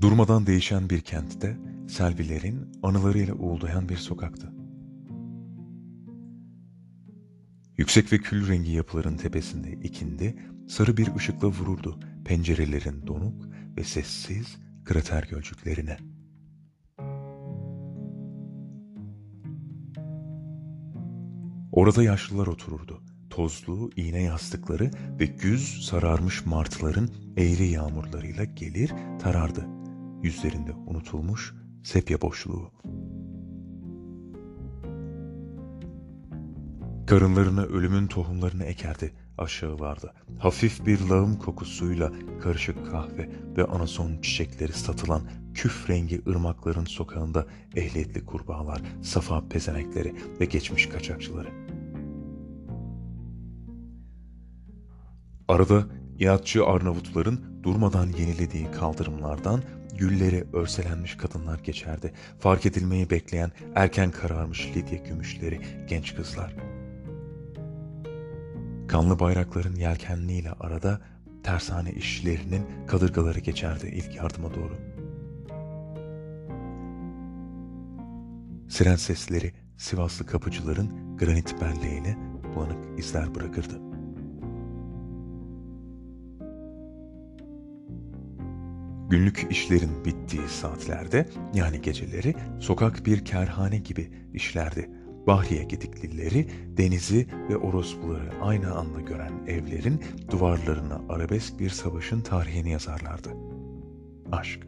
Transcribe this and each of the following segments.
Durmadan değişen bir kentte, Selvilerin anılarıyla uğuldayan bir sokaktı. Yüksek ve kül rengi yapıların tepesinde ikindi, sarı bir ışıkla vururdu pencerelerin donuk ve sessiz krater gölcüklerine. Orada yaşlılar otururdu. Tozlu iğne yastıkları ve güz sararmış martıların eğri yağmurlarıyla gelir tarardı. Yüzlerinde unutulmuş sepya boşluğu. Karınlarına ölümün tohumlarını ekerdi aşağılarda. Hafif bir lağım kokusuyla karışık kahve ve anason çiçekleri satılan küf rengi ırmakların sokağında ehliyetli kurbağalar, safa pezemekleri ve geçmiş kaçakçıları. Arada inatçı Arnavutların durmadan yenilediği kaldırımlardan gülleri örselenmiş kadınlar geçerdi. Fark edilmeyi bekleyen erken kararmış Lidya gümüşleri, genç kızlar. Kanlı bayrakların yelkenliğiyle arada tersane işçilerinin kadırgaları geçerdi ilk yardıma doğru. Siren sesleri Sivaslı kapıcıların granit belleğine bulanık izler bırakırdı. Günlük işlerin bittiği saatlerde yani geceleri sokak bir kerhane gibi işlerdi. Bahriye gediklileri denizi ve orospuları aynı anda gören evlerin duvarlarına arabesk bir savaşın tarihini yazarlardı. Aşk.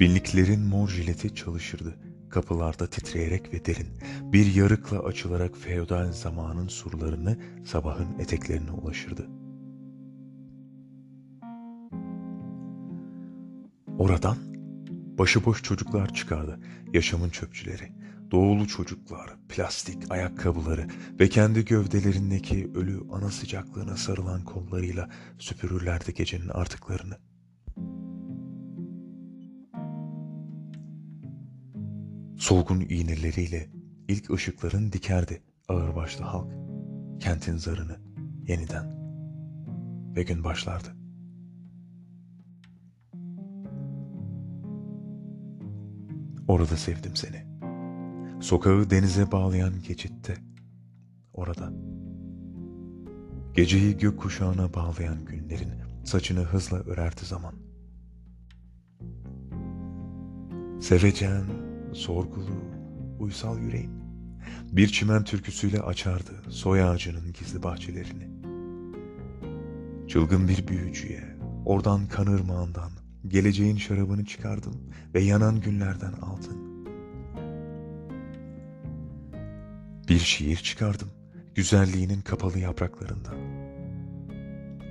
Binliklerin mor jileti çalışırdı. Kapılarda titreyerek ve derin, bir yarıkla açılarak feodal zamanın surlarını sabahın eteklerine ulaşırdı. Oradan başıboş çocuklar çıkardı, yaşamın çöpçüleri, doğulu çocuklar, plastik ayakkabıları ve kendi gövdelerindeki ölü ana sıcaklığına sarılan kollarıyla süpürürlerdi gecenin artıklarını. Solgun iğneleriyle ilk ışıkların dikerdi ağırbaşlı halk, kentin zarını yeniden ve gün başlardı. Orada sevdim seni. Sokağı denize bağlayan geçitte. Orada. Geceyi gök kuşağına bağlayan günlerin saçını hızla örerdi zaman. Sevecen, sorgulu, uysal yüreğin bir çimen türküsüyle açardı soy ağacının gizli bahçelerini. Çılgın bir büyücüye, oradan kanırmağından, Geleceğin şarabını çıkardım ve yanan günlerden aldın. Bir şiir çıkardım güzelliğinin kapalı yapraklarından.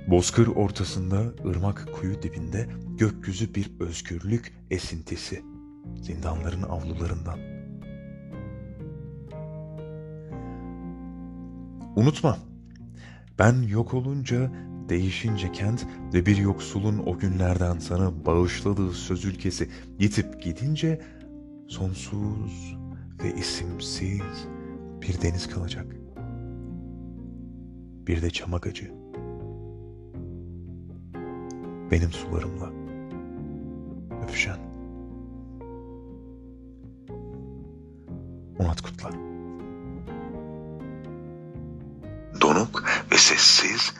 Bozkır ortasında ırmak kuyu dibinde gökyüzü bir özgürlük esintisi zindanların avlularından. Unutma, ben yok olunca değişince kent ve bir yoksulun o günlerden sana bağışladığı söz ülkesi yitip gidince sonsuz ve isimsiz bir deniz kalacak. Bir de çam agacı. Benim sularımla öpüşen. Onat Kutlar. Donuk ve sessiz